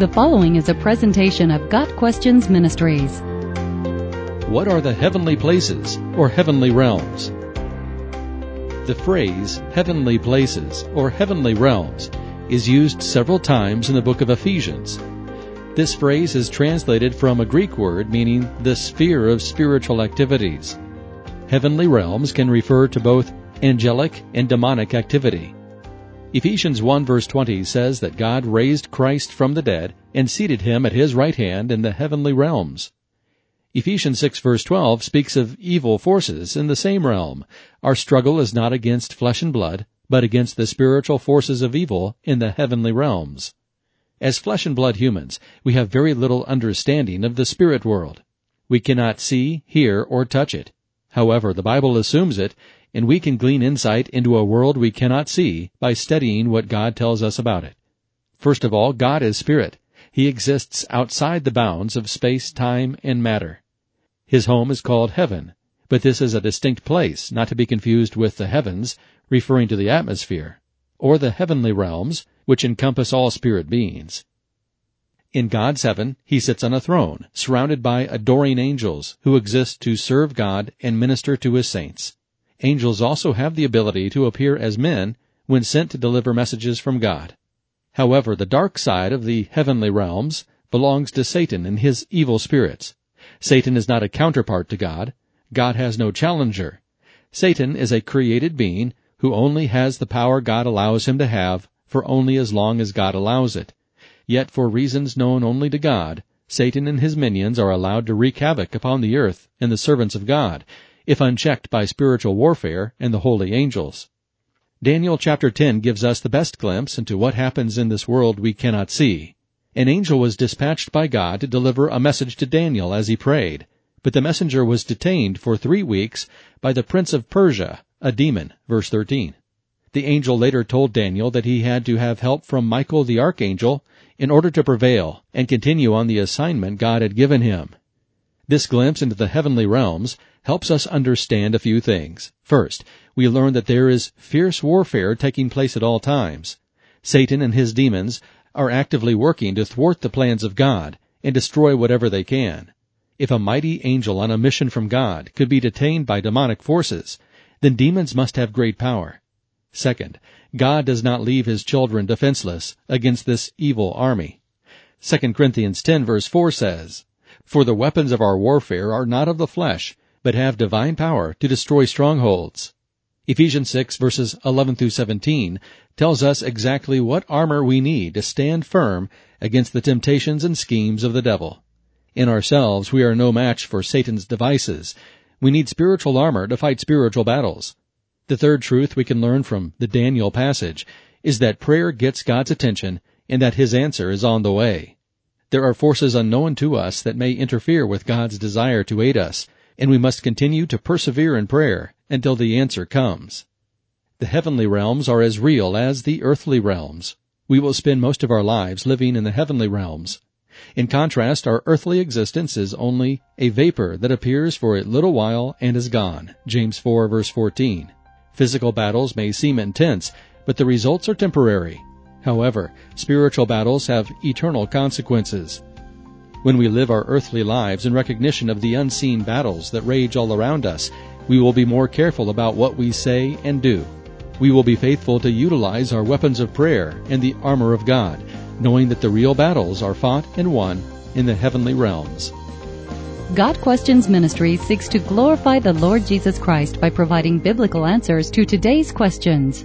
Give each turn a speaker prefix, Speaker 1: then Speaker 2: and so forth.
Speaker 1: The following is a presentation of Got Questions Ministries.
Speaker 2: What are the heavenly places or heavenly realms? The phrase heavenly places or heavenly realms is used several times in the book of Ephesians. This phrase is translated from a Greek word meaning the sphere of spiritual activities. Heavenly realms can refer to both angelic and demonic activity. Ephesians 1 verse 20 says that God raised Christ from the dead and seated him at his right hand in the heavenly realms. Ephesians 6 verse 12 speaks of evil forces in the same realm. Our struggle is not against flesh and blood, but against the spiritual forces of evil in the heavenly realms. As flesh and blood humans, we have very little understanding of the spirit world. We cannot see, hear, or touch it. However, the Bible assumes it and we can glean insight into a world we cannot see by studying what God tells us about it. First of all, God is spirit. He exists outside the bounds of space, time, and matter. His home is called heaven, but this is a distinct place, not to be confused with the heavens, referring to the atmosphere, or the heavenly realms, which encompass all spirit beings. In God's heaven, he sits on a throne, surrounded by adoring angels who exist to serve God and minister to his saints. Angels also have the ability to appear as men when sent to deliver messages from God. However, the dark side of the heavenly realms belongs to Satan and his evil spirits. Satan is not a counterpart to God. God has no challenger. Satan is a created being who only has the power God allows him to have for only as long as God allows it. Yet for reasons known only to God, Satan and his minions are allowed to wreak havoc upon the earth and the servants of God, if unchecked by spiritual warfare and the holy angels. Daniel chapter 10 gives us the best glimpse into what happens in this world we cannot see. An angel was dispatched by God to deliver a message to Daniel as he prayed, but the messenger was detained for three weeks by the prince of Persia, a demon, verse 13. The angel later told Daniel that he had to have help from Michael the archangel in order to prevail and continue on the assignment God had given him. This glimpse into the heavenly realms helps us understand a few things. First, we learn that there is fierce warfare taking place at all times. Satan and his demons are actively working to thwart the plans of God and destroy whatever they can. If a mighty angel on a mission from God could be detained by demonic forces, then demons must have great power. Second, God does not leave his children defenseless against this evil army. 2 Corinthians 10 verse 4 says, For the weapons of our warfare are not of the flesh, but have divine power to destroy strongholds. Ephesians 6 verses 11 through 17 tells us exactly what armor we need to stand firm against the temptations and schemes of the devil. In ourselves, we are no match for Satan's devices. We need spiritual armor to fight spiritual battles. The third truth we can learn from the Daniel passage is that prayer gets God's attention and that his answer is on the way. There are forces unknown to us that may interfere with God's desire to aid us, and we must continue to persevere in prayer until the answer comes. The heavenly realms are as real as the earthly realms. We will spend most of our lives living in the heavenly realms. In contrast, our earthly existence is only a vapor that appears for a little while and is gone. James 4 verse 14. Physical battles may seem intense, but the results are temporary. However, spiritual battles have eternal consequences. When we live our earthly lives in recognition of the unseen battles that rage all around us, we will be more careful about what we say and do. We will be faithful to utilize our weapons of prayer and the armor of God, knowing that the real battles are fought and won in the heavenly realms.
Speaker 1: Got Questions Ministry seeks to glorify the Lord Jesus Christ by providing biblical answers to today's questions.